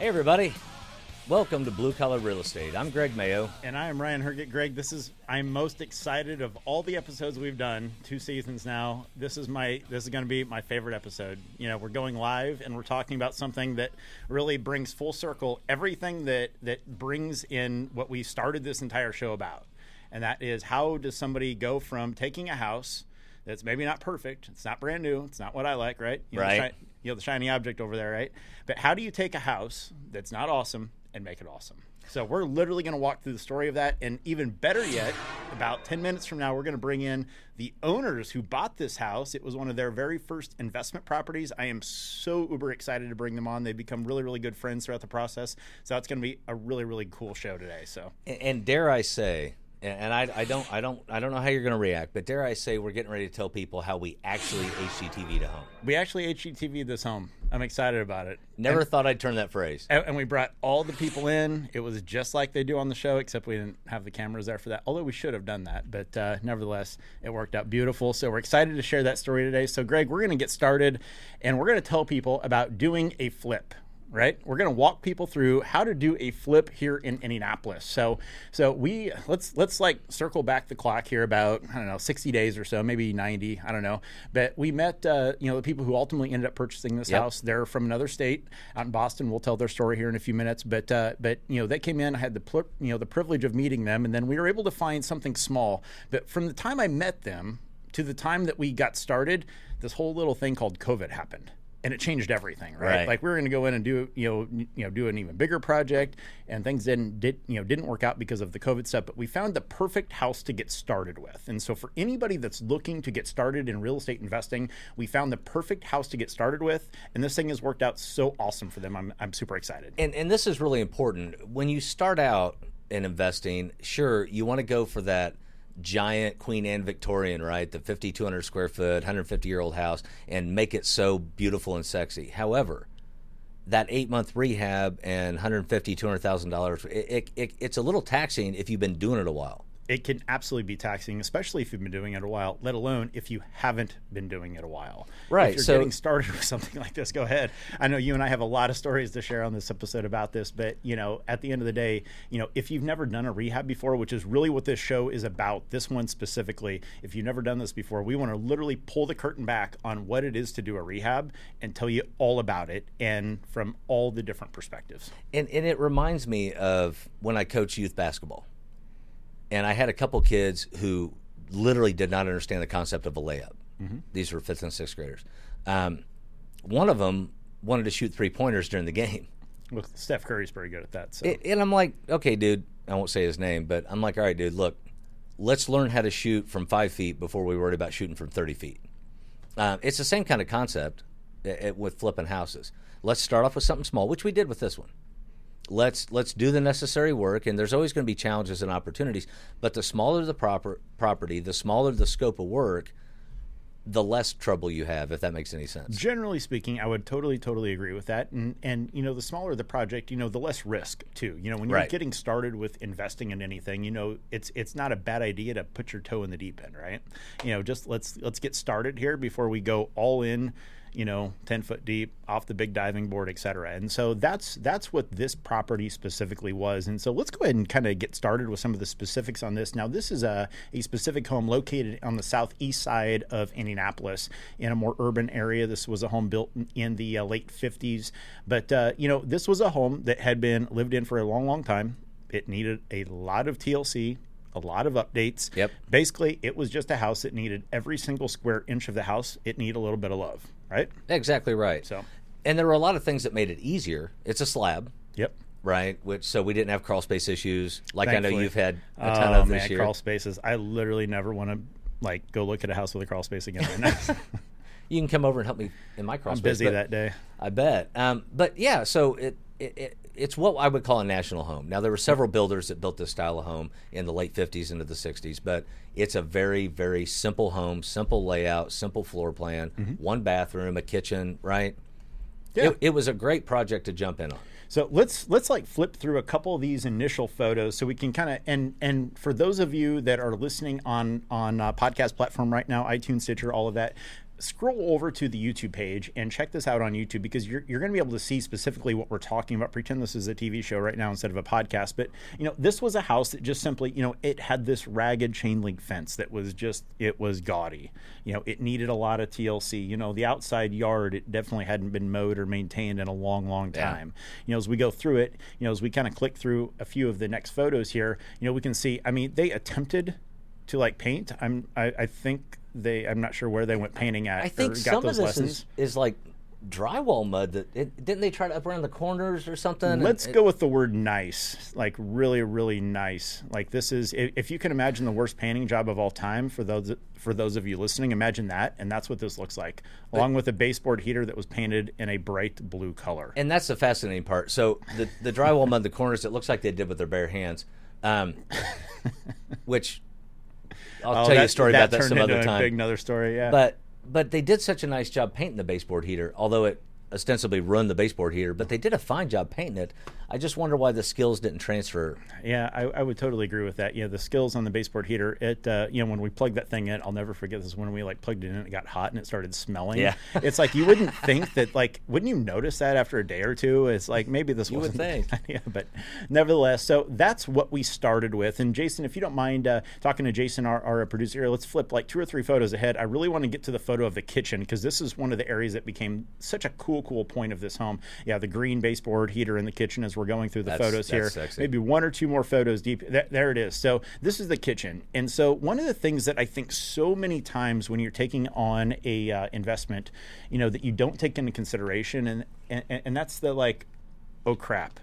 Hey, everybody. Welcome to Blue Collar Real Estate. I'm Greg Mayo. And I am Ryan Herget. Greg, this is I'm most excited of all the episodes we've done, two seasons now. This is my this is going to be my favorite episode. You know, we're going live and we're talking about something that really brings full circle everything that that brings in what we started this entire show about. And that is how does somebody go from taking a house that's maybe not perfect, it's not brand new, it's not what I like, right? You know, Right. shi- you know the shiny object over there, right? But how do you take a house that's not awesome and make it awesome? So we're literally going to walk through the story of that, and even better yet, about ten minutes from now, we're going to bring in the owners who bought this house. It was one of their very first investment properties. I am so uber excited to bring them on. They've become really, really good friends throughout the process. So it's going to be a really, really cool show today. So And, and dare I say, and and I, I don't, I don't, I don't know how you're going to react, but dare I say, we're getting ready to tell people how we actually HGTV to home. we actually HGTV this home. I'm excited about it. Never thought I'd turn that phrase. And, and we brought all the people in. It was just like they do on the show, except we didn't have the cameras there for that. Although we should have done that, but uh, nevertheless, it worked out beautiful. So we're excited to share that story today. So, Greg, we're going to get started, and we're going to tell people about doing a flip. Right, we're going to walk people through how to do a flip here in Indianapolis. So, so we let's let's like circle back the clock here about I don't know sixty days or so, maybe ninety, I don't know. But we met uh, you know the people who ultimately ended up purchasing this Yep. house. They're from another state out in Boston. We'll tell their story here in a few minutes. But uh, but you know they came in. I had the pl- you know the privilege of meeting them, and then we were able to find something small. But from the time I met them to the time that we got started, this whole little thing called COVID happened. And it changed everything, right? Right. Like we were going to go in and do, you know, you know, do an even bigger project, and things didn't, did, you know, didn't work out because of the COVID stuff. But we found the perfect house to get started with. And so, for anybody that's looking to get started in real estate investing, we found the perfect house to get started with, and this thing has worked out so awesome for them. I'm, I'm super excited. and and this is really important when you start out in investing sure you want to go for that giant queen anne victorian right? The 5200 square foot 150 year old house and make it so beautiful and sexy. However that eight month rehab and 150 200000 dollars it, it, it, it's a little taxing if you've been doing it a while it can absolutely be taxing, especially if you've been doing it a while, let alone if you haven't been doing it a while. Right, If you're so- getting started with something like this, go ahead. I know you and I have a lot of stories to share on this episode about this, but you know, at the end of the day, you know, if you've never done a rehab before, which is really what this show is about, this one specifically, if you've never done this before, we want to literally pull the curtain back on what it is to do a rehab and tell you all about it and from all the different perspectives. and and it reminds me of when I coach youth basketball, and I had a couple kids who literally did not understand the concept of a layup. These were fifth and sixth graders. Um, one of them wanted to shoot three pointers during the game, Look, Steph Curry's pretty good at that. So. It- and I'm like, okay, dude. I won't say his name, but I'm like, all right, dude. Look, let's learn how to shoot from five feet before we worry about shooting from 30 feet. Uh, it's the same kind of concept uh, uh, with flipping houses. Let's start off with something small, which we did with this one. Let's let's do the necessary work, and there's always going to be challenges and opportunities. But the smaller the proper property, the smaller the scope of work, the less trouble you have. If that makes any sense. Generally speaking, I would totally, totally agree with that. And and you know, the smaller the project, you know, the less risk too. You know, when you're Right. getting started with investing in anything, you know, it's it's not a bad idea to put your toe in the deep end, right? You know, just let's let's get started here before we go all in. You know, ten foot deep off the big diving board, et cetera. And so that's that's what this property specifically was. And so let's go ahead and kind of get started with some of the specifics on this. Now, this is a a specific home located on the southeast side of Indianapolis in a more urban area. This was a home built in- in the uh, late 50s. But, uh, you know, this was a home that had been lived in for a long, long time. It needed a lot of TLC, a lot of updates. Yep. Basically, it was just a house that needed every single square inch of the house, it needed a little bit of love, right? Exactly right. So- and there were a lot of things that made it easier. It's a slab. Yep. right? Which so we didn't have crawl space issues like I know you've had a ton oh, of man, this year. crawl spaces. I literally never want to like go look at a house with a crawl space again. Right. You can come over and help me in my crawl I'm space. busy that day. I bet. Um, but yeah, so it, it, it it's what I would call a national home. Now there were several builders that built this style of home in the late 50s into the 60s, but it's a very very simple home, simple layout, simple floor plan, one bathroom, a kitchen, right? Yeah. It, it was a great project to jump in on. So let's let's like flip through a couple of these initial photos so we can kind of and and for those of you that are listening on on uh, podcast platform right now, iTunes, Stitcher, all of that. Scroll over to the YouTube page and check this out on YouTube because you're, you're going to be able to see specifically what we're talking about. Pretend this is a TV show right now instead of a podcast. But, you know, this was a house that just simply, you know, it had this ragged chain link fence that was just, it was gaudy. You know, it needed a lot of TLC. You know, the outside yard, it definitely hadn't been mowed or maintained in a long, long time. Yeah. You know, as we go through it, you know, as we kind of click through a few of the next photos here, you know, we can see, I mean, they attempted to like paint. I'm, I, I think they I'm not sure where they went painting at. I think some of this is, is, like drywall mud that it, didn't they try to up around the corners or something? Let's go with the word nice like really really nice. Like this is if you can imagine the worst painting job of all time for those for those of you listening imagine that and that's what this looks like along with a baseboard heater that was painted in a bright blue color. And that's the fascinating part. So the the drywall mud the corners it looks like they did with their bare hands um, which I'll oh, tell that, you a story about that some other time. Big another story, yeah. But but they did such a nice job painting the baseboard heater, although it ostensibly run the baseboard heater, but they did a fine job painting it. I just wonder why the skills didn't transfer. Yeah, I, I would totally agree with that. Yeah, the skills on the baseboard heater. It, uh, you know, when we plugged that thing in, I'll never forget this. When we like plugged it in, it got hot and it started smelling. Yeah, it's like you wouldn't think that. Like, wouldn't you notice that after a day or two? It's like maybe this you wasn't. Would think. Yeah, but nevertheless, so that's what we started with. And Jason, if you don't mind uh, talking to Jason, our, our producer, let's flip like two or three photos ahead. I really want to get to the photo of the kitchen because this is one of the areas that became such a cool, cool point of this home. Yeah, the green baseboard heater in the kitchen as we're going through the that's, photos that's here. Sexy. Maybe one or two more photos deep. That, there it is. So this is the kitchen. And so one of the things that I think so many times when you're taking on a uh, investment, you know, that you don't take into consideration, and, and and that's the like, oh crap,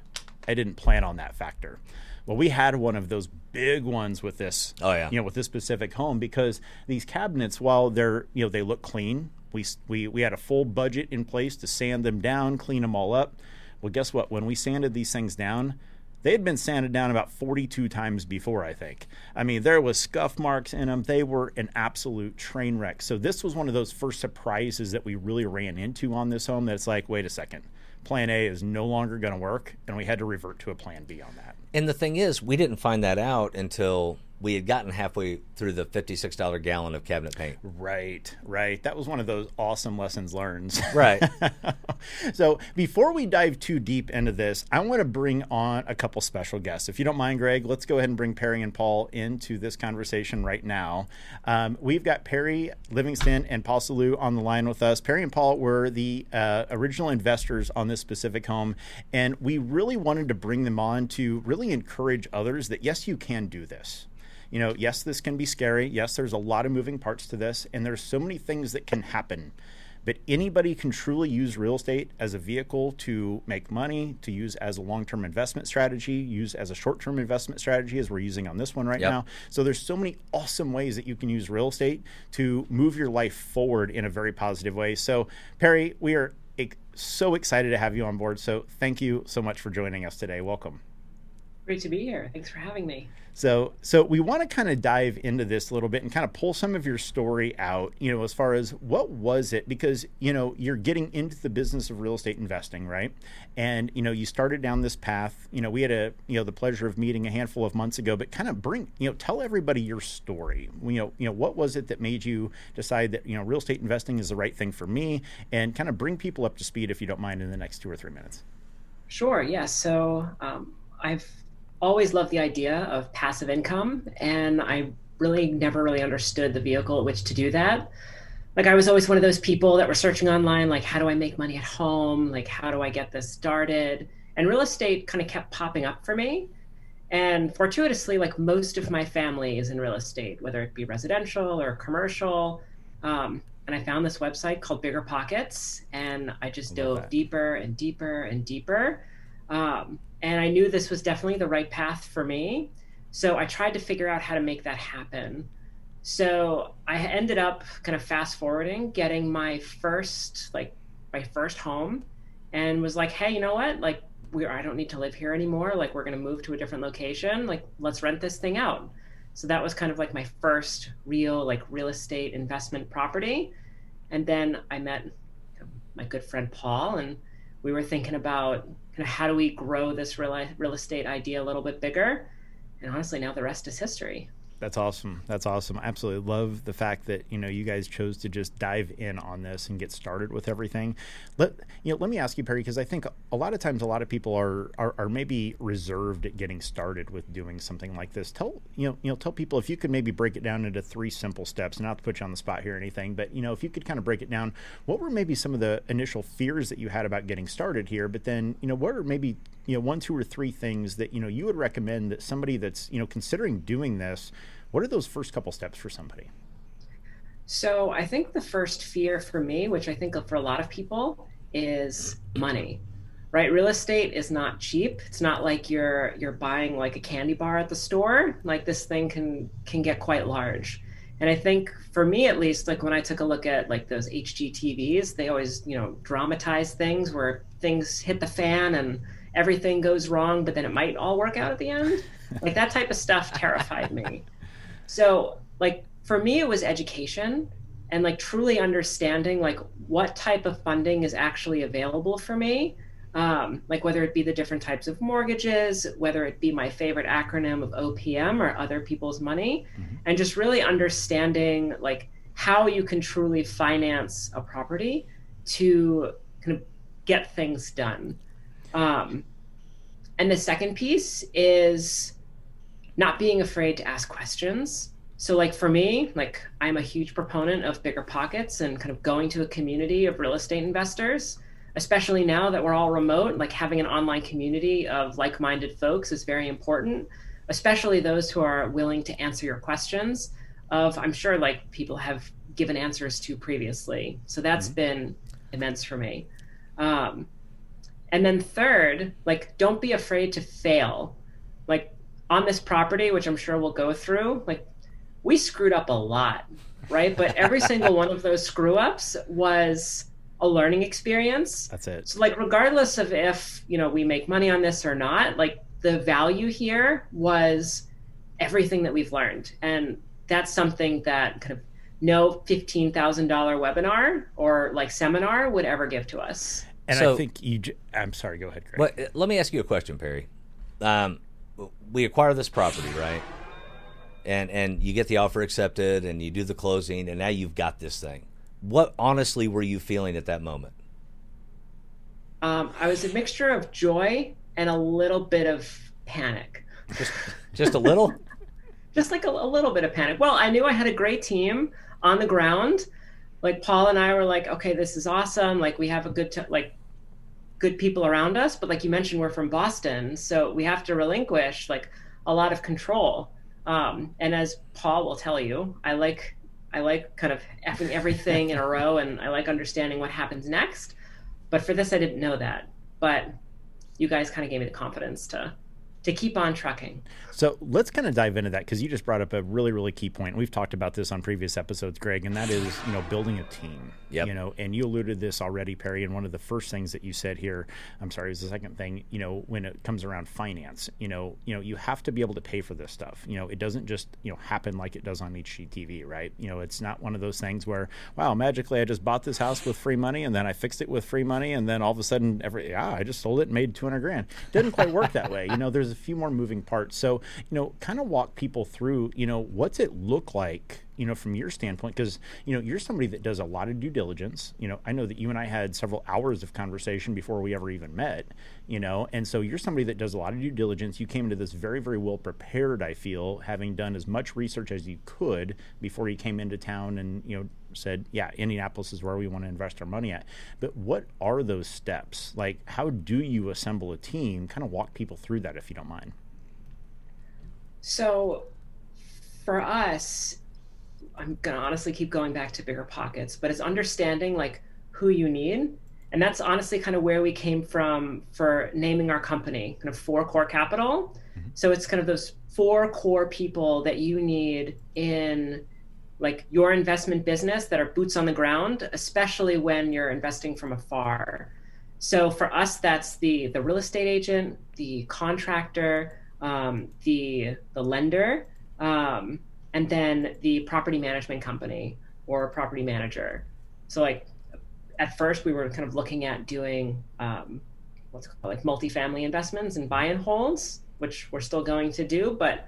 I didn't plan on that factor. Well, we had one of those big ones with this. Oh yeah. You know, with this specific home because these cabinets, while they're you know they look clean, we, we, we had a full budget in place to sand them down, clean them all up. Well, guess what? When we sanded these things down, they had been sanded down about 42 times before, I think. I mean, there was scuff marks in them. They were an absolute train wreck. So this was one of those first surprises that we really ran into on this home. That's like, wait a second, Plan A is no longer going to work, and we had to revert to a Plan B on that. And the thing is, we didn't find that out until we had gotten halfway through the $56 gallon of cabinet paint. Right, right. That was one of those awesome lessons learned. Right. so before we dive too deep into this, I want to bring on a couple special guests. If you don't mind, Greg, let's go ahead and bring Perry and Paul into this conversation right now. Um, we've got Perry Livingston and Paul Salou on the line with us. Perry and Paul were the uh, original investors on this specific home, and we really wanted to bring them on to really encourage others that yes, you can do this you know, yes, this can be scary. Yes, there's a lot of moving parts to this, and there's so many things that can happen. But anybody can truly use real estate as a vehicle to make money, to use as a long term investment strategy, use as a short term investment strategy, as we're using on this one right yep. now. So there's so many awesome ways that you can use real estate to move your life forward in a very positive way. So, Perry, we are so excited to have you on board. So thank you so much for joining us today. Welcome. Great to be here. Thanks for having me. So, so we want to kind of dive into this a little bit and kind of pull some of your story out, you know, as far as what was it? Because, you know, you're getting into the business of real estate investing, right? And, you know, you started down this path. You know, we had a, you know, the pleasure of meeting a handful of months ago, but kind of bring, you know, tell everybody your story. You know, you know, what was it that made you decide that, you know, real estate investing is the right thing for me and kind of bring people up to speed if you don't mind in the next two or three minutes. Sure. Yeah. So, um, I've always loved the idea of passive income, and I really never really understood the vehicle at which to do that. Like I was always one of those people that were searching online, like how do I make money at home? Like how do I get this started? And real estate kind of kept popping up for me. And fortuitously, like most of my family is in real estate, whether it be residential or commercial. Um, and I found this website called Bigger Pockets, and I just I dove that. deeper and deeper and deeper. Um, and I knew this was definitely the right path for me. So I tried to figure out how to make that happen. So I ended up kind of fast forwarding, getting my first like my first home, and was like, hey, you know what? Like we I don't need to live here anymore. Like we're gonna move to a different location. Like let's rent this thing out. So that was kind of like my first real like real estate investment property. And then I met my good friend Paul, and we were thinking about how do we grow this real, real estate idea a little bit bigger? And honestly, now the rest is history. That's awesome. That's awesome. I absolutely love the fact that you know you guys chose to just dive in on this and get started with everything. Let you know. Let me ask you, Perry, because I think a lot of times a lot of people are, are are maybe reserved at getting started with doing something like this. Tell you know you know tell people if you could maybe break it down into three simple steps. Not to put you on the spot here or anything, but you know if you could kind of break it down, what were maybe some of the initial fears that you had about getting started here? But then you know what are maybe you know one, two, or three things that you know you would recommend that somebody that's you know considering doing this what are those first couple steps for somebody? So I think the first fear for me, which I think for a lot of people, is money. Right? Real estate is not cheap. It's not like you're you're buying like a candy bar at the store. Like this thing can can get quite large. And I think for me at least, like when I took a look at like those HGTVs, they always, you know, dramatize things where things hit the fan and everything goes wrong, but then it might all work out at the end. Like that type of stuff terrified me. So, like for me, it was education and like truly understanding like what type of funding is actually available for me. Um, like whether it be the different types of mortgages, whether it be my favorite acronym of OPM or other people's money, mm-hmm. and just really understanding like how you can truly finance a property to kind of get things done. Um, and the second piece is not being afraid to ask questions. So, like for me, like I'm a huge proponent of bigger pockets and kind of going to a community of real estate investors, especially now that we're all remote. Like having an online community of like minded folks is very important, especially those who are willing to answer your questions. Of I'm sure like people have given answers to previously. So that's mm-hmm. been immense for me. Um, and then third, like don't be afraid to fail. Like on this property, which I'm sure we'll go through, like we screwed up a lot, right? But every single one of those screw ups was a learning experience. That's it. So like regardless of if, you know, we make money on this or not, like the value here was everything that we've learned. And that's something that kind of no $15,000 webinar or like seminar would ever give to us. And so, I think you, I'm sorry, go ahead, Greg. Well, let me ask you a question, Perry. Um, we acquire this property, right? And and you get the offer accepted, and you do the closing, and now you've got this thing. What honestly were you feeling at that moment? Um, I was a mixture of joy and a little bit of panic. Just, just a little. just like a, a little bit of panic. Well, I knew I had a great team on the ground. Like Paul and I were like, okay, this is awesome. Like we have a good t- like good people around us but like you mentioned we're from boston so we have to relinquish like a lot of control. Um, and as paul will tell you i like i like kind of effing everything in a row and i like understanding what happens next. But for this i didn't know that. But you guys kind of gave me the confidence to to keep on trucking. So let's kind of dive into that because you just brought up a really, really key point. We've talked about this on previous episodes, Greg, and that is, you know, building a team. Yeah. You know, and you alluded to this already, Perry. And one of the first things that you said here, I'm sorry, is the second thing. You know, when it comes around finance, you know, you know, you have to be able to pay for this stuff. You know, it doesn't just you know happen like it does on HGTV, right? You know, it's not one of those things where, wow, magically I just bought this house with free money and then I fixed it with free money and then all of a sudden every yeah, I just sold it and made 200 grand. It doesn't quite work that way. You know, there's a few more moving parts. So, you know, kind of walk people through, you know, what's it look like, you know, from your standpoint? Because, you know, you're somebody that does a lot of due diligence. You know, I know that you and I had several hours of conversation before we ever even met, you know, and so you're somebody that does a lot of due diligence. You came into this very, very well prepared, I feel, having done as much research as you could before you came into town and, you know, said, yeah, Indianapolis is where we want to invest our money at. But what are those steps? Like, how do you assemble a team? Kind of walk people through that if you don't mind. So for us, I'm gonna honestly keep going back to bigger pockets, but it's understanding like who you need. And that's honestly kind of where we came from for naming our company, kind of four core capital. Mm-hmm. So it's kind of those four core people that you need in like your investment business that are boots on the ground, especially when you're investing from afar. So for us, that's the the real estate agent, the contractor, um, the the lender, um, and then the property management company or property manager. So like at first we were kind of looking at doing um, what's called like multifamily investments and buy and holds, which we're still going to do, but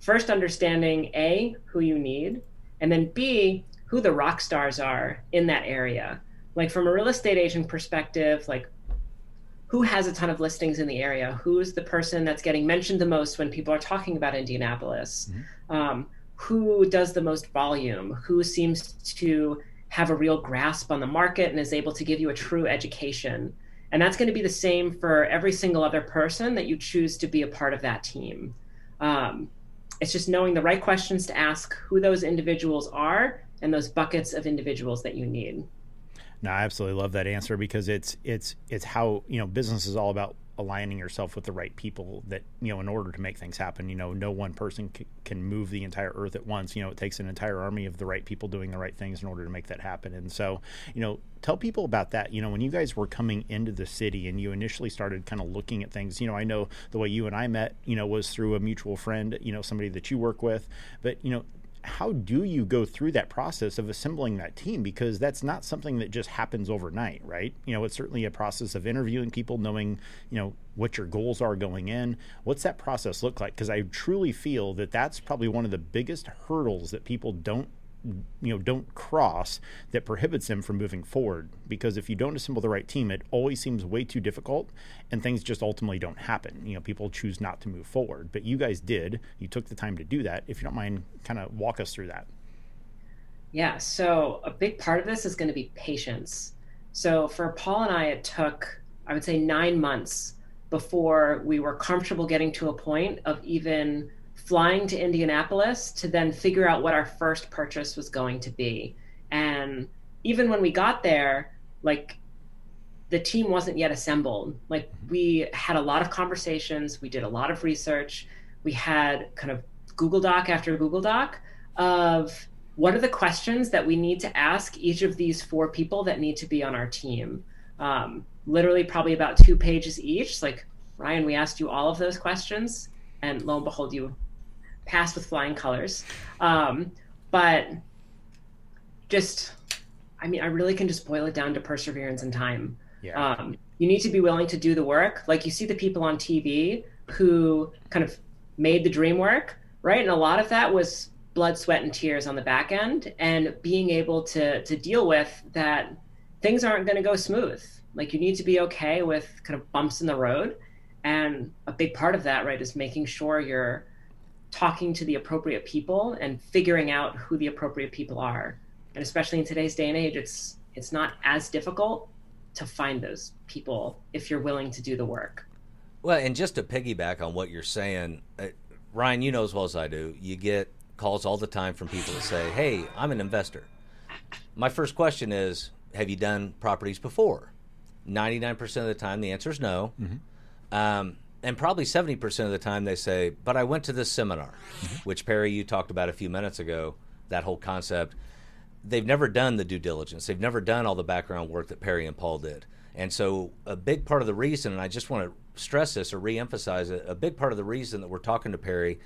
first understanding A, who you need, and then B, who the rock stars are in that area. Like from a real estate agent perspective, like who has a ton of listings in the area? Who's the person that's getting mentioned the most when people are talking about Indianapolis? Mm-hmm. Um, who does the most volume? Who seems to have a real grasp on the market and is able to give you a true education? And that's going to be the same for every single other person that you choose to be a part of that team. Um, it's just knowing the right questions to ask, who those individuals are, and those buckets of individuals that you need. No, I absolutely love that answer because it's it's it's how you know business is all about aligning yourself with the right people that you know in order to make things happen. You know no one person c- can move the entire earth at once. You know it takes an entire army of the right people doing the right things in order to make that happen. And so you know tell people about that. You know when you guys were coming into the city and you initially started kind of looking at things you know i know the way you and i met you know was through a mutual friend you know somebody that you work with. But you know how do you go through that process of assembling that team? Because that's not something that just happens overnight right? You know it's certainly a process of interviewing people knowing you know what your goals are going in. What's that process look like? Because i truly feel that that's probably one of the biggest hurdles that people don't you know don't cross that prohibits them from moving forward. Because if you don't assemble the right team it always seems way too difficult and things just ultimately don't happen. You know people choose not to move forward. But you guys did. You took the time to do that. If you don't mind kind of walk us through that. Yeah so a big part of this is going to be patience. So for paul and i it took i would say nine months before we were comfortable getting to a point of even flying to Indianapolis to then figure out what our first purchase was going to be. And even when we got there, like the team wasn't yet assembled. Like we had a lot of conversations, we did a lot of research, we had kind of Google Doc after Google Doc of what are the questions that we need to ask each of these four people that need to be on our team. Um, literally, probably about two pages each. Like Ryan, we asked you all of those questions, and lo and behold, you passed with flying colors. Um, but just, I mean, I really can just boil it down to perseverance and time. Yeah. Um, you need to be willing to do the work. Like you see the people on TV who kind of made the dream work, right? And a lot of that was blood, sweat, and tears on the back end, and being able to to deal with that things aren't going to go smooth. Like you need to be okay with kind of bumps in the road, and a big part of that, right, is making sure you're talking to the appropriate people and figuring out who the appropriate people are. And especially in today's day and age, it's it's not as difficult to find those people if you're willing to do the work. Well, and just to piggyback on what you're saying, uh, Ryan, you know as well as I do, you get calls all the time from people that say, "Hey, I'm an investor." My first question is, "Have you done properties before?" Ninety-nine percent of the time, the answer is no. Mm-hmm. Um, and probably 70% of the time they say, but I went to this seminar, mm-hmm. which Perry, you talked about a few minutes ago, that whole concept. They've never done the due diligence. They've never done all the background work that Perry and Paul did. And so, a big part of the reason, and I just want to stress this or reemphasize it, a big part of the reason that we're talking to Perry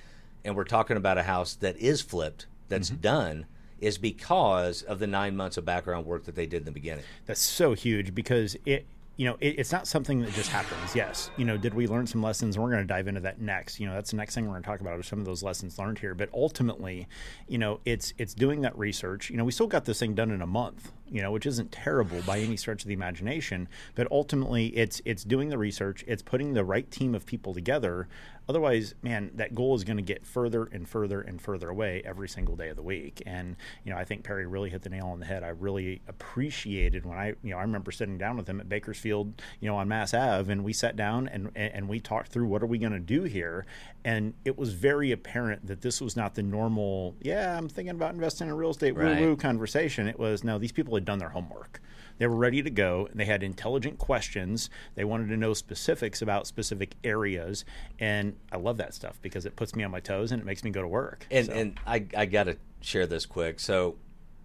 and we're talking about a house that is flipped, that's mm-hmm. done, is because of the nine months of background work that they did in the beginning. That's so huge because it you know, it, it's not something that just happens. Yes, you know, did we learn some lessons? We're going to dive into that next. You know, that's the next thing we're going to talk about are some of those lessons learned here. But ultimately, you know, it's it's doing that research. You know, we still got this thing done in a month. You know, which isn't terrible by any stretch of the imagination. But ultimately, it's it's doing the research. It's putting the right team of people together Otherwise, man, that goal is going to get further and further and further away every single day of the week. And you know, I think Perry really hit the nail on the head. I really appreciated when I, you know, I remember sitting down with him at Bakersfield, you know, on Mass Ave, and we sat down and and we talked through what are we going to do here. And it was very apparent that this was not the normal, yeah, I'm thinking about investing in real estate, right. woo woo conversation. It was no, these people had done their homework. They were ready to go. and They had intelligent questions. They wanted to know specifics about specific areas, and I love that stuff because it puts me on my toes and it makes me go to work. And, so. and I, I got to share this quick. So,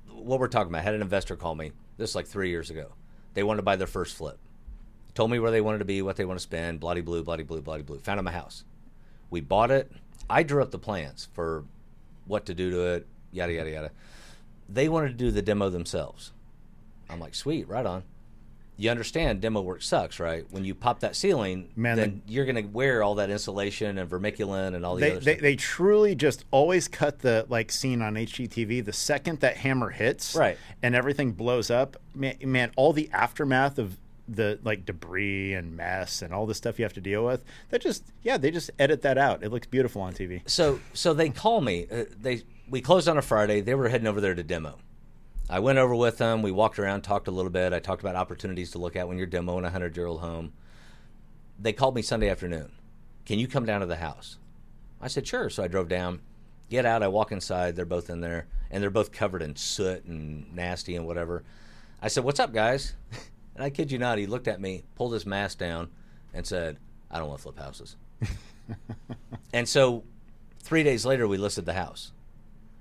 what we're talking about, I had an investor call me this like three years ago. They wanted to buy their first flip. Told me where they wanted to be, what they want to spend, bloody blue, bloody blue, bloody blue. Found them a house. We bought it. I drew up the plans for what to do to it, yada yada yada. They wanted to do the demo themselves. I'm like, sweet, right on. you understand demo work sucks, right? When you pop that ceiling, Man, then you're going to wear all that insulation and vermiculite and all the They, other they, stuff. they truly just always cut the like scene on HGTV the second that hammer hits, Right. and everything blows up. Man, man, all the aftermath of the like debris and mess and all the stuff you have to deal with. That just yeah, they just edit that out. It looks beautiful on TV. so so they call me. Uh, they we closed on a Friday. They were heading over there to demo. I went over with them. We walked around, talked a little bit. I talked about opportunities to look at when you're demoing a hundred year old home. They called me Sunday afternoon. Can you come down to the house? I said sure. So I drove down. Get out. I walk inside. They're both in there, and they're both covered in soot and nasty and whatever. I said, "What's up, guys?" And I kid you not, he looked at me, pulled his mask down, and said, "I don't want to flip houses." and so, three days later, we listed the house.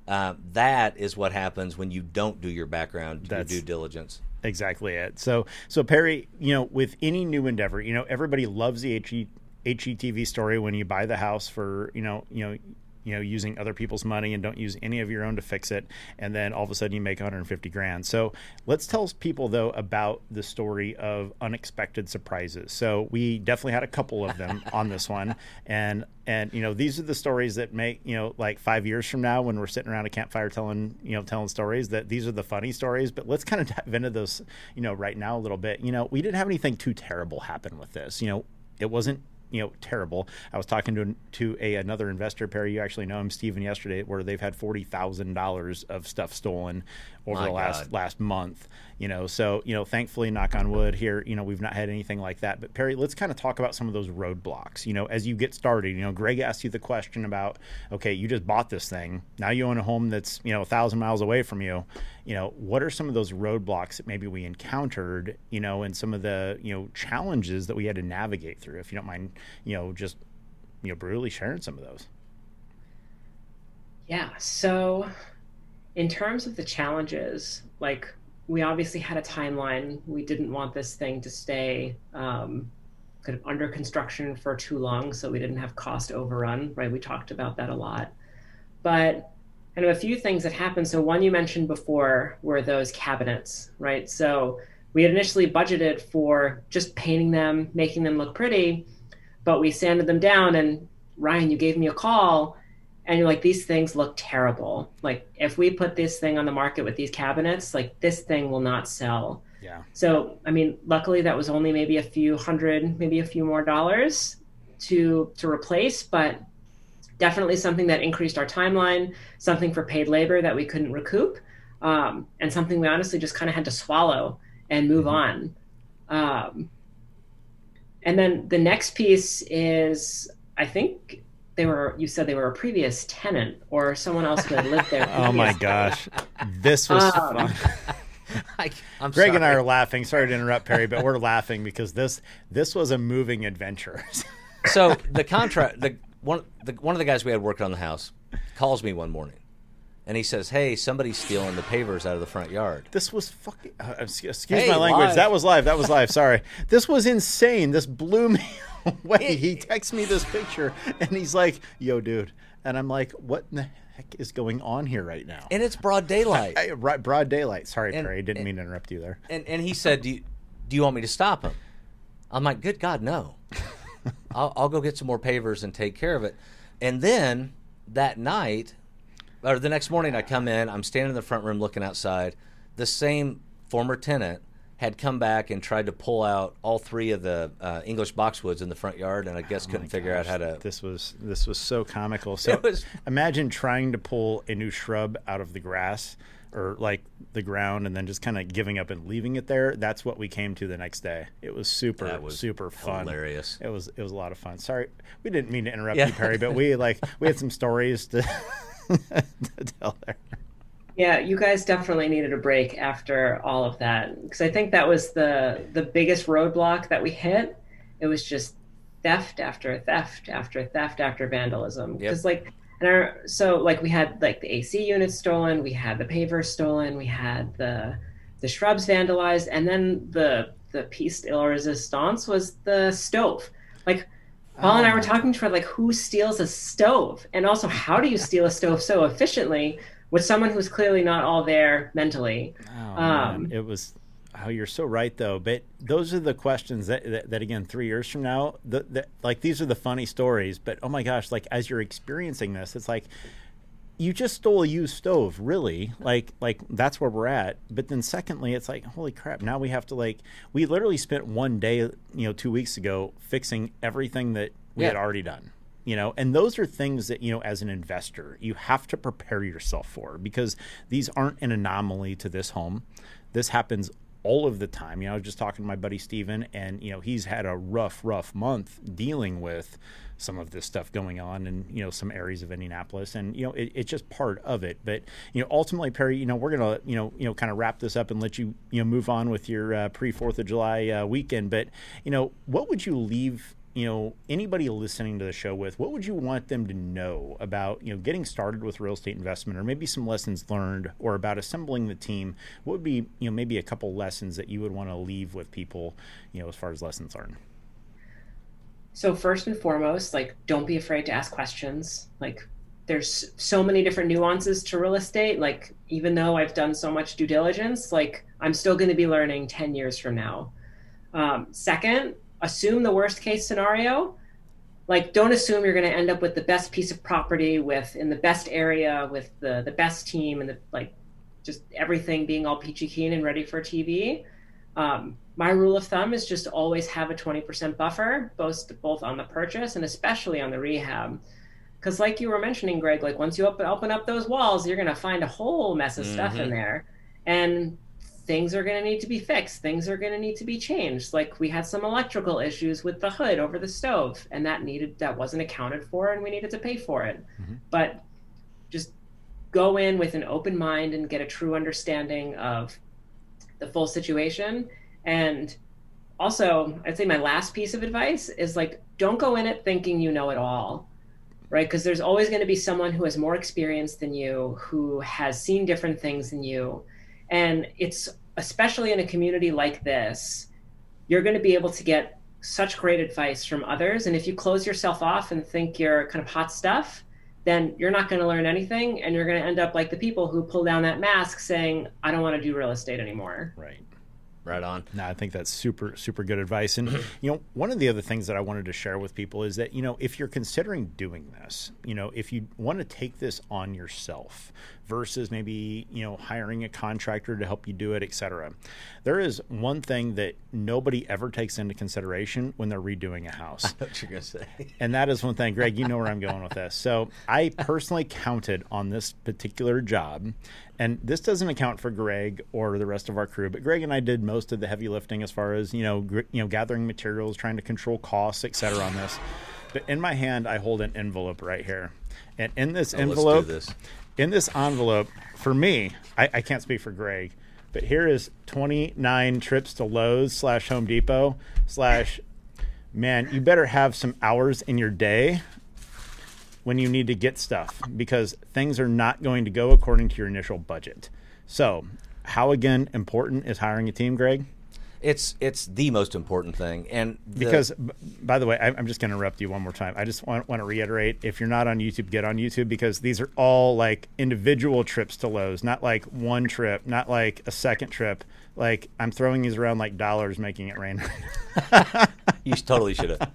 Uh, that is what happens when you don't do your background, your due diligence. exactly it. So, so Perry, you know, with any new endeavor, you know, everybody loves the HE, HGTV story when you buy the house for, you know, you know, you know, using other people's money and don't use any of your own to fix it, and then all of a sudden you make 150 grand. So, let's tell people though about the story of unexpected surprises. So, we definitely had a couple of them on this one, and and you know, these are the stories that make you know, like five years from now when we're sitting around a campfire telling you know telling stories that these are the funny stories. But let's kind of dive into those you know right now a little bit. You know, we didn't have anything too terrible happen with this. You know, it wasn't you know terrible. I was talking to to a another investor, Perry. You actually know him, Stephen, yesterday, where they've had forty thousand dollars of stuff stolen over My the last God. last month. You know, so you know, thankfully, knock on wood, here, you know, we've not had anything like that. But Perry, let's kind of talk about some of those roadblocks. You know, as you get started, you know, Greg asked you the question about, okay, you just bought this thing, now you own a home that's you know a thousand miles away from you. You know, what are some of those roadblocks that maybe we encountered? You know, and some of the you know challenges that we had to navigate through. If you don't mind, you know, just you know, brutally sharing some of those. Yeah. So, in terms of the challenges, like we obviously had a timeline. We didn't want this thing to stay um, kind of under construction for too long, so we didn't have cost overrun. Right. We talked about that a lot, but kind of a few things that happened. So one you mentioned before were those cabinets, right? So we had initially budgeted for just painting them, making them look pretty, but we sanded them down. And Ryan, you gave me a call and you're like these things look terrible like if we put this thing on the market with these cabinets like this thing will not sell Yeah. so i mean luckily that was only maybe a few hundred maybe a few more dollars to to replace but definitely something that increased our timeline something for paid labor that we couldn't recoup um, and something we honestly just kind of had to swallow and move on um, and then the next piece is i think they were you said they were a previous tenant or someone else who had lived there Oh my gosh, this was Um, fun. I, I'm Greg and I are laughing. Sorry to interrupt, Perry, but we're laughing because this this was a moving adventure. so the contract the one the one of the guys we had working on the house calls me one morning and he says hey somebody's stealing the pavers out of the front yard this was fucking. Uh, excuse Hey, my language. live. That was live. That was live. Sorry. This was insane. This blew me away. He texts me this picture and he's like, "Yo, dude," and I'm like, "What in the heck is going on here right now?" and it's broad daylight I, right, broad daylight. Sorry, And- Perry. Didn't and- mean to interrupt you there. and and he said do you, do you want me to stop him i'm like good god no I'll, I'll go get some more pavers and take care of it. And then that night or the next morning i come in i'm standing in the front room looking outside. The same former tenant had come back and tried to pull out all three of the uh, english boxwoods in the front yard and i guess couldn't figure out how to This was this was so comical. So was- imagine trying to pull a new shrub out of the grass or like the ground and then just kind of giving up and leaving it there. That's what we came to the next day. It was super That was super fun. hilarious. It was it was a lot of fun. Sorry, we didn't mean to interrupt Yeah. you, Perry, but we like we had some stories to, to tell there. Yeah, you guys definitely needed a break after all of that because I think that was the the biggest roadblock that we hit. It was just theft after theft after theft after vandalism. Because like, so like we had like the AC units stolen, we had the pavers stolen, we had the the shrubs vandalized, and then the the piece de la resistance was the stove. Like Paul and I were talking to her like, who steals a stove, and also how do you steal a stove so efficiently with someone who's clearly not all there mentally? Oh, Um. It was Oh, you're so right, though. But those are the questions that, that, that again, three years from now, the, the, like these are the funny stories. But oh my gosh, like as you're experiencing this, it's like you just stole a used stove, really. Like, like that's where we're at. But then, secondly, it's like, holy crap! Now we have to like, we literally spent one day, you know, two weeks ago fixing everything that we Yeah. had already done. You know, and those are things that you know, as an investor, you have to prepare yourself for because these aren't an anomaly to this home. This happens all of the time. You know, I was just talking to my buddy Steven, and you know, he's had a rough, rough month dealing with some of this stuff going on in you know some areas of Indianapolis, and you know, it, it's just part of it. But you know, ultimately, Perry, you know, we're gonna you know you know kind of wrap this up and let you you know move on with your uh, pre Fourth of July uh, weekend. But you know, what would you leave? You know anybody listening to the show with what would you want them to know about you know getting started with real estate investment or maybe some lessons learned or about assembling the team what would be you know maybe a couple lessons that you would want to leave with people you know as far as lessons learned So first and foremost, like don't be afraid to ask questions. Like there's so many different nuances to real estate. Like even though I've done so much due diligence, like I'm still going to be learning 10 years from now. Um, second, assume the worst case scenario. Like don't assume you're going to end up with the best piece of property with in the best area with the the best team and the like just everything being all peachy keen and ready for TV. Um, my rule of thumb is just always have a 20% buffer, both both on the purchase and especially on the rehab. Because, like you were mentioning, Greg, like once you open open up those walls, you're going to find a whole mess of stuff in there, and things are going to need to be fixed. Things are going to need to be changed. Like we had some electrical issues with the hood over the stove, and that needed that wasn't accounted for, and we needed to pay for it. Mm-hmm. But just go in with an open mind and get a true understanding of the full situation. And also, I'd say my last piece of advice is like, don't go in it thinking you know it all, right? Because there's always going to be someone who has more experience than you, who has seen different things than you. And it's especially in a community like this, you're going to be able to get such great advice from others. And if you close yourself off and think you're kind of hot stuff, then you're not going to learn anything. And you're going to end up like the people who pull down that mask saying, I don't want to do real estate anymore. right Right on. No, I think that's super, super good advice. And, you know, one of the other things that I wanted to share with people is that, you know, if you're considering doing this, you know, if you want to take this on yourself versus maybe, you know, hiring a contractor to help you do it, etc. there is one thing that nobody ever takes into consideration when they're redoing a house. What you're gonna say? And that is one thing, Greg, you know where I'm going with this. So I personally counted on this particular job, and this doesn't account for Greg or the rest of our crew, but Greg and I did most of the heavy lifting as far as, you know, gr- you know, gathering materials, trying to control costs, etc. on this. But in my hand, I hold an envelope right here. And in this Oh, envelope, this. In this envelope, for me, I, I can't speak for Greg, but here is 29 trips to Lowe's slash Home Depot slash, man, you better have some hours in your day when you need to get stuff because things are not going to go according to your initial budget. So, how again important is hiring a team, Greg? It's it's the most important thing, and the- Because, by the way, I- I'm just going to interrupt you one more time. I just want, want to reiterate if you're not on YouTube, get on YouTube because these are all like individual trips to Lowe's, not like one trip, not like a second trip. Like, I'm throwing these around like dollars, making it rain. You totally should have.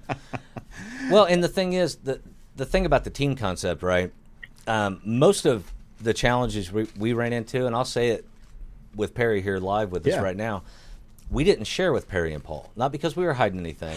well, and the thing is, the the thing about the team concept, right? Um, most of the challenges we, we ran into, and I'll say it with Perry here live with us Yeah. right now, we didn't share with Perry and Paul, not because we were hiding anything,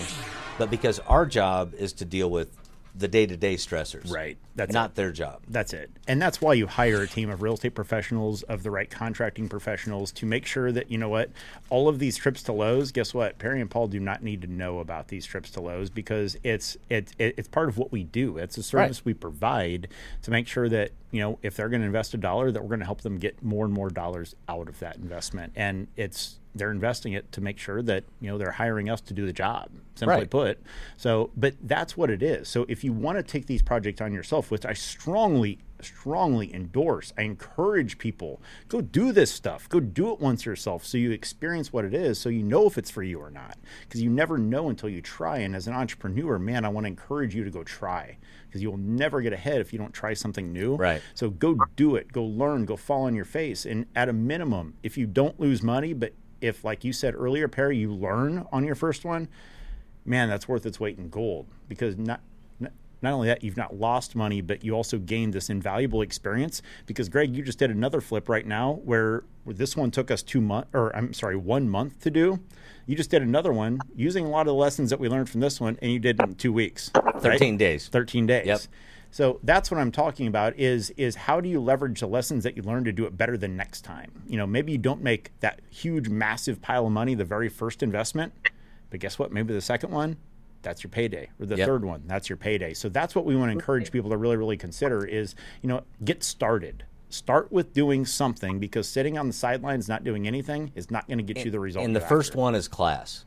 but because our job is to deal with the day to day stressors, Right. That's not it. their job. That's it. And that's why you hire a team of real estate professionals, of the right contracting professionals to make sure that, you know what, all of these trips to Lowe's, guess what? Perry and Paul do not need to know about these trips to Lowe's because it's it's it, it's part of what we do. It's a service Right. we provide to make sure that, you know, if they're going to invest a dollar, that we're going to help them get more and more dollars out of that investment. And it's they're investing it to make sure that, you know, they're hiring us to do the job. Simply Right. put. So, but that's what it is. So, if you want to take these projects on yourself, which I strongly, strongly endorse, I encourage people go do this stuff. Go do it once yourself, so you experience what it is, so you know if it's for you or not. Because you never know until you try. And as an entrepreneur, man, I want to encourage you to go try. Because you'll never get ahead if you don't try something new. Right. So go do it. Go learn. Go fall on your face. And at a minimum, if you don't lose money, but if like you said earlier, Perry, you learn on your first one, man, that's worth its weight in gold because not not only that, you've not lost money, but you also gained this invaluable experience. Because Greg, you just did another flip right now where, where this one took us two months, or I'm sorry, one month to do. You just did another one using a lot of the lessons that we learned from this one, and you did it in two weeks, right? Thirteen days. Thirteen days. Yep. So that's what I'm talking about is is how do you leverage the lessons that you learn to do it better the next time? You know, maybe you don't make that huge massive pile of money the very first investment, but guess what? Maybe the second one, that's your payday. Or the Yep. third one, that's your payday. So that's what we want to encourage people to really really consider is, you know, get started. Start with doing something because sitting on the sidelines not doing anything is not going to get you the result. And the you're first one is class.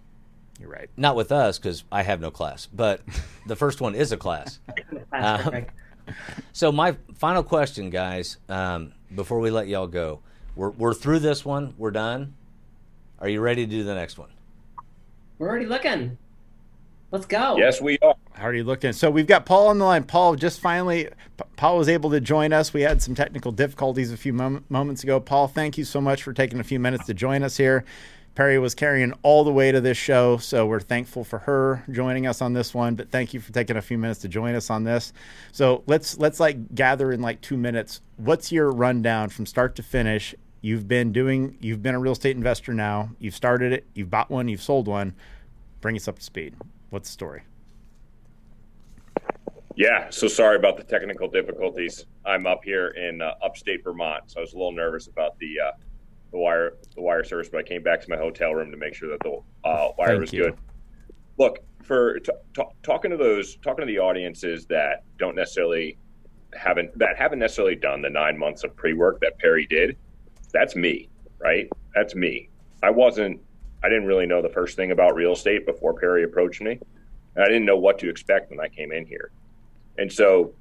You're right. Not with us because I have no class, but the first one is a class. Um. So my final question, guys, um, before we let y'all go, we're we're through this one. We're done. Are you ready to do the next one? We're already looking. Let's go. Yes, we are. How are you looking? So we've got Paul on the line. Paul just finally, P- Paul was able to join us. We had some technical difficulties a few mom- moments ago. Paul, thank you so much for taking a few minutes to join us here. Perry was carrying all the way to this show, so we're thankful for her joining us on this one. But thank you for taking a few minutes to join us on this. So let's let's like gather in like two minutes. What's your rundown from start to finish? You've been doing. You've been a real estate investor now. You've started it. You've bought one. You've sold one. Bring us up to speed. What's the story? Yeah, so sorry about the technical difficulties. I'm up here in uh, upstate Vermont, so I was a little nervous about the uh, the wire the wire service, but I came back to my hotel room to make sure that the uh, wire Thank was you. good. Look for t- t- talking to those talking to the audiences that don't necessarily haven't that haven't necessarily done the nine months of pre work that Perry did. That's me, right? That's me. I wasn't. I didn't really know the first thing about real estate before Perry approached me. And I didn't know what to expect when I came in here. And so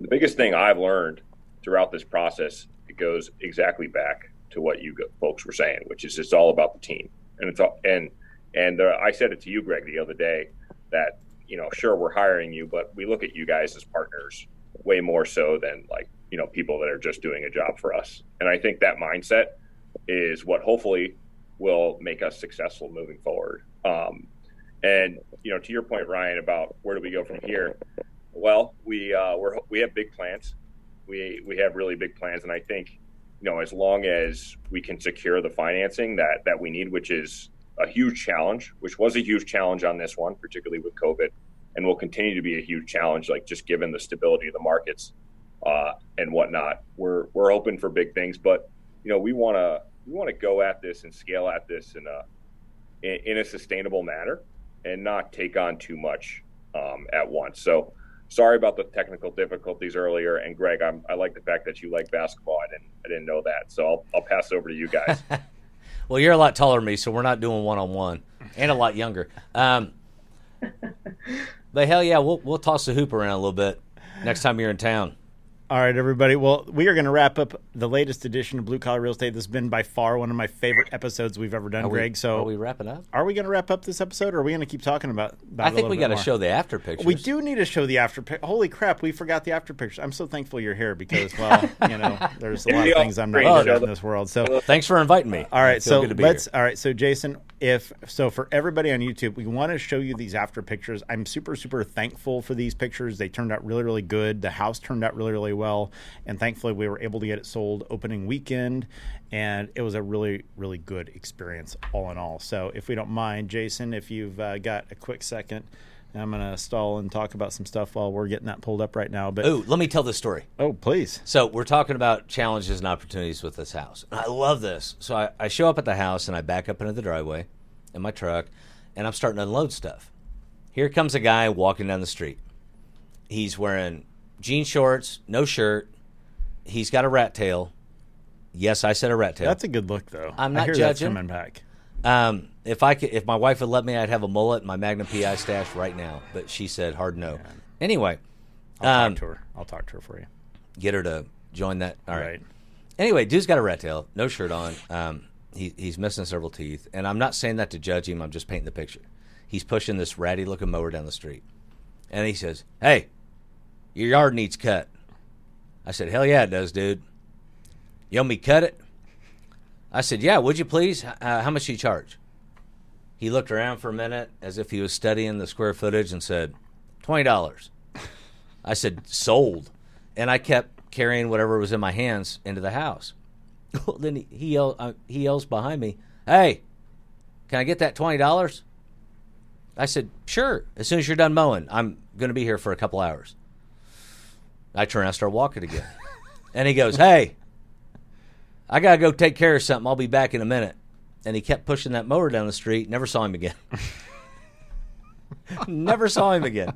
the biggest thing I've learned throughout this process, it goes exactly back to what you folks were saying, which is it's all about the team. And it's all, and, and uh, I said it to you, Greg, the other day that, you know, sure, we're hiring you, but we look at you guys as partners way more so than like, you know, people that are just doing a job for us. And I think that mindset is what hopefully will make us successful moving forward. Um, and you know, to your point, Ryan, about where do we go from here? Well, we uh, we're, we have big plans. We we have really big plans, and I think you know, as long as we can secure the financing that that we need, which is a huge challenge, which was a huge challenge on this one, particularly with COVID, and will continue to be a huge challenge, like just given the stability of the markets uh, and whatnot. We're we're open for big things, but you know, we want to we want to go at this and scale at this in a in, in a sustainable manner and not take on too much um, at once. So sorry about the technical difficulties earlier. And Greg, I'm, I like the fact that you like basketball. I didn't I didn't know that. So I'll, I'll pass it over to you guys. Well, you're a lot taller than me, so we're not doing one on one, and a lot younger. Um, but hell yeah, we'll we'll toss the hoop around a little bit next time you're in town. All right, everybody. Well, we are going to wrap up the latest edition of Blue Collar Real Estate. This has been by far one of my favorite episodes we've ever done, Are we- Greg. So, are we wrapping up? are we going to wrap up this episode, or are we going to keep talking about? about I it a think we got to show the after pictures. We do need to show the after. pic- Holy crap, we forgot the after pictures. I'm so thankful you're here because, well, you know, there's a lot of things I'm not good at in this world. So, Thanks for inviting me. all I right, feel so good to be let's. here. All right, so Jason, if so, for everybody on YouTube, we want to show you these after pictures. I'm super, super thankful for these pictures. They turned out really, really good. The house turned out really, really well, and thankfully, we were able to get it sold opening weekend, and it was a really, really good experience all in all. So, if we don't mind, Jason, if you've uh, got a quick second. I'm gonna stall and talk about some stuff while we're getting that pulled up right now. But Ooh, let me tell this story. oh, please. So we're talking about challenges and opportunities with this house. And I love this. So I, I show up at the house and I back up into the driveway in my truck and I'm starting to unload stuff. Here comes a guy walking down the street. He's wearing jean shorts, no shirt. He's got a rat tail. Yes, I said a rat tail. That's a good look, though. I'm I not hear judging. That's coming back. Um, if I could, if my wife would let me, I'd have a mullet and my Magnum PI stash right now. But she said hard no. Anyway, I'll um, talk to her. I'll talk to her for you. get her to join that. All right. right. Anyway, dude's got a rat tail, no shirt on. Um, he, he's missing several teeth, and I'm not saying that to judge him. I'm just painting the picture. He's pushing this ratty looking mower down the street, and he says, "Hey, your yard needs cut." I said, "Hell yeah, it does, dude. You want me cut it?" I said, "Yeah, would you please? Uh, how much do you charge?" He looked around for a minute as if he was studying the square footage and said, twenty dollars." I said, "Sold," and I kept carrying whatever was in my hands into the house. Well, then he he, yell, uh, he yells behind me, "Hey, can I get that twenty dollars?" I said, "Sure." As soon as you're done mowing, I'm going to be here for a couple hours. I turn around, and start walking again, and he goes, "Hey, I gotta go take care of something. I'll be back in a minute." And he kept pushing that mower down the street. Never saw him again. Never saw him again.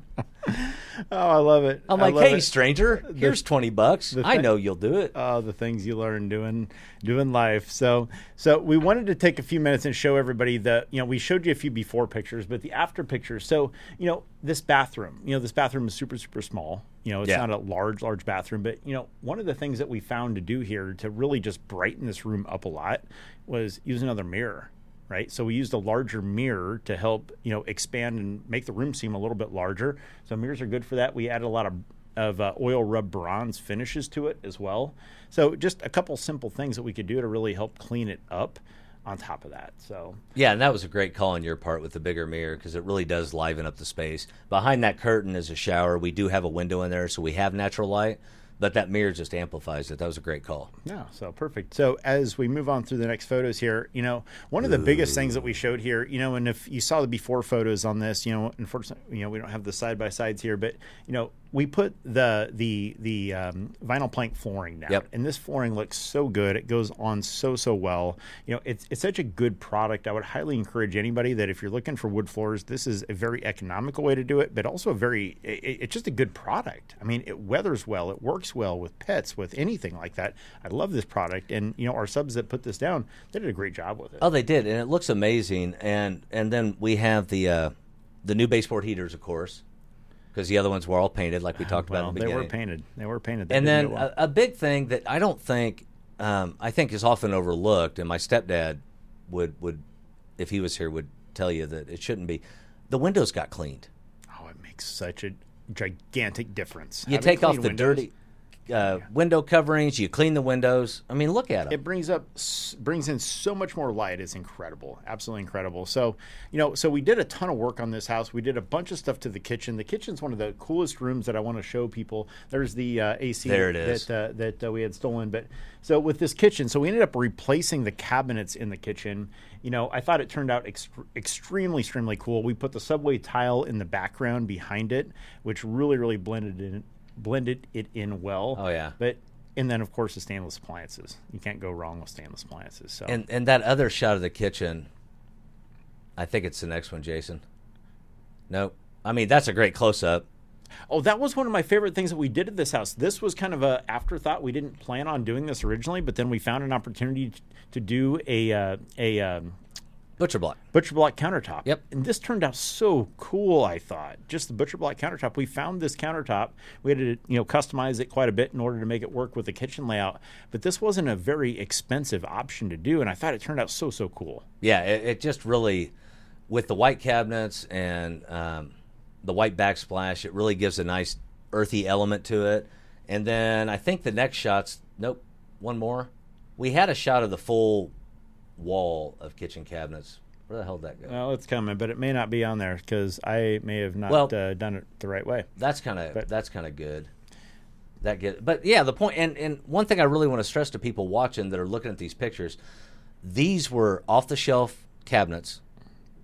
Oh, I love it. I'm I like, "Hey, it. stranger, here's twenty bucks. I know you'll do it." Oh, the things you learn doing doing life. So so we wanted to take a few minutes and show everybody the you know we showed you a few before pictures, but the after pictures. So you know this bathroom. You know this bathroom is super super small. You know it's Yeah. not a large large bathroom, but you know one of the things that we found to do here to really just brighten this room up a lot was use another mirror. Right, so we used a larger mirror to help you know expand and make the room seem a little bit larger. So mirrors are good for that. We added a lot of of uh, oil rub bronze finishes to it as well. So just a couple simple things that we could do to really help clean it up. On top of that, so Yeah, and that was a great call on your part with the bigger mirror because it really does liven up the space. Behind that curtain is a shower. We do have a window in there, so we have natural light, but that mirror just amplifies it. That was a great call. Yeah, so perfect. So as we move on through the next photos here, you know, one of the biggest things that we showed here, you know, and if you saw the before photos on this, you know, unfortunately, you know, we don't have the side by sides here, but you know, we put the the the um, vinyl plank flooring down, Yep. and this flooring looks so good. It goes on so so well. You know, it's it's such a good product. I would highly encourage anybody that if you're looking for wood floors, this is a very economical way to do it, but also a very it, it's just a good product. I mean, it weathers well, it works well with pets, with anything like that. I love this product, and you know, our subs that put this down, they did a great job with it. Oh, they did, and it looks amazing. And and then we have the uh, the new baseboard heaters, of course, because the other ones were all painted, like we talked well, about. The they were painted. They were painted. They and then well. a, a big thing that I don't think um, I think is often overlooked, and my stepdad would would if he was here would tell you that it shouldn't be. The windows got cleaned. oh, it makes such a gigantic difference. You Having take off the windows- dirty uh, window coverings. You clean the windows. I mean, look at them. it brings up brings in so much more light it's incredible absolutely incredible so you know so we did a ton of work on this house we did a bunch of stuff to the kitchen the kitchen's one of the coolest rooms that i want to show people there's the uh, ac There it is. that uh, that uh, we had stolen but so with this kitchen so we ended up replacing the cabinets in the kitchen you know i thought it turned out ext- extremely extremely cool we put the subway tile in the background behind it which really really blended in blended it in well Oh, yeah. but and then of course the stainless appliances. You can't go wrong with stainless appliances. So And and that other shot of the kitchen, I think it's the next one, Jason. Nope. I mean, that's a great close up. oh, that was one of my favorite things that we did at this house. This was kind of a afterthought. We didn't plan on doing this originally, but then we found an opportunity to do a uh, a um, Butcher block. butcher block countertop. Yep. And this turned out so cool. I thought just the butcher block countertop. We found this countertop. We had to you know customize it quite a bit in order to make it work with the kitchen layout. But this wasn't a very expensive option to do, and I thought it turned out so so cool. Yeah, it, it just really, with the white cabinets and um, the white backsplash, it really gives a nice earthy element to it. And then I think the next shots, nope, one more. We had a shot of the full wall of kitchen cabinets. Where the hell did that go? Well, it's coming, but it may not be on there because I may have not Well- uh, done it the right way. That's kind of that's kind of good. That get, but yeah, the point and and one thing I really want to stress to people watching that are looking at these pictures, these were off the shelf cabinets.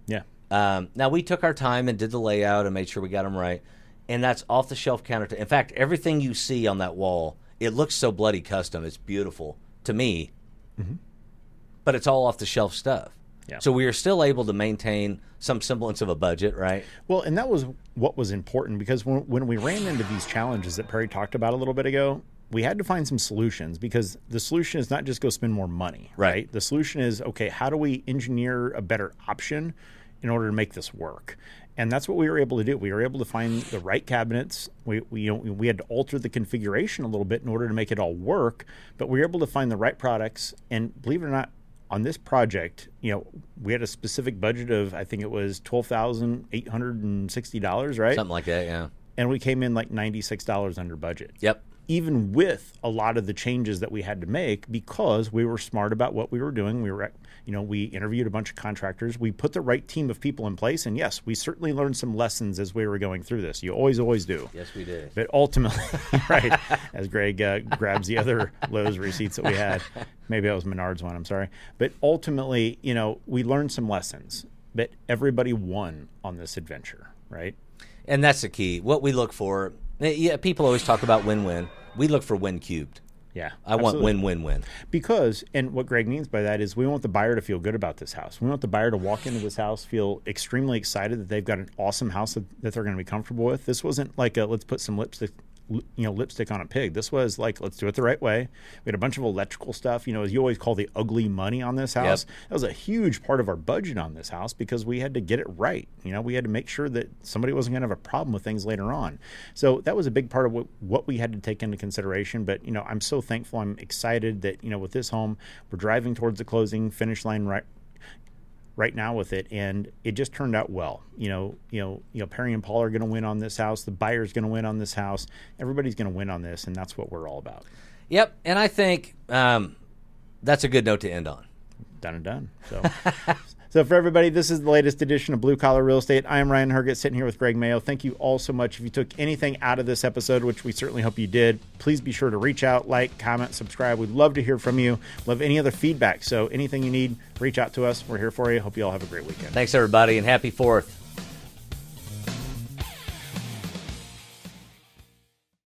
Yeah. Um, now we took our time and did the layout and made sure we got them right, and that's off the shelf countertop. In fact, everything you see on that wall, it looks so bloody custom. It's beautiful to me, but it's all off the shelf stuff. Yeah. So we are still able to maintain some semblance of a budget, right? Well, and that was what was important because when, when we ran into these challenges that Perry talked about a little bit ago, we had to find some solutions because the solution is not just go spend more money, Right. right? The solution is okay, how do we engineer a better option in order to make this work? And that's what we were able to do. We were able to find the right cabinets. We, we, you know, we had to alter the configuration a little bit in order to make it all work, but we were able to find the right products. And believe it or not, on this project, you know, we had a specific budget of I think it was twelve thousand eight hundred and sixty dollars, right? Something like that, yeah. And we came in like ninety six dollars under budget. Yep. even with a lot of the changes that we had to make because we were smart about what we were doing. We were, you know, we interviewed a bunch of contractors. We put the right team of people in place, and yes, we certainly learned some lessons as we were going through this. You always, always do. Yes, we did. But ultimately, right, as Greg uh, grabs the other Lowe's receipts that we had, maybe that was Menards one. I'm sorry, but ultimately, you know, we learned some lessons. But everybody won on this adventure, right? And that's the key. What we look for, eh, yeah, people always talk about win-win. We look for win cubed. Yeah, I want win-win-win. Because, and what Greg means by that is we want the buyer to feel good about this house. We want the buyer to walk into this house, feel extremely excited that they've got an awesome house that, that they're going to be comfortable with. This wasn't like a let's put some lipstick, you know, lipstick on a pig. This was like let's do it the right way. We had a bunch of electrical stuff. You know, as you always call the ugly money on this house. That was a huge part of our budget on this house because we had to get it right. You know, we had to make sure that somebody wasn't going to have a problem with things later on. So that was a big part of what, what we had to take into consideration. But you know, I'm so thankful. I'm excited that you know with this home, we're driving towards the closing finish line right right now with it and it just turned out well. You know you know you know perry and paul are going to win on this house. The buyer's going to win on this house. Everybody's going to win on this and that's what we're all about. Yep, and I think um, that's a good note to end on. done and done so so for everybody this is the latest edition of blue collar real estate. I am ryan herget sitting here with greg mayo. Thank you all so much. If you took anything out of this episode which we certainly hope you did please be sure to reach out like comment subscribe. We'd love to hear from you. Love any other feedback. So anything you need reach out to us. We're here for you. Hope you all have a great weekend. Thanks, everybody, and happy Fourth.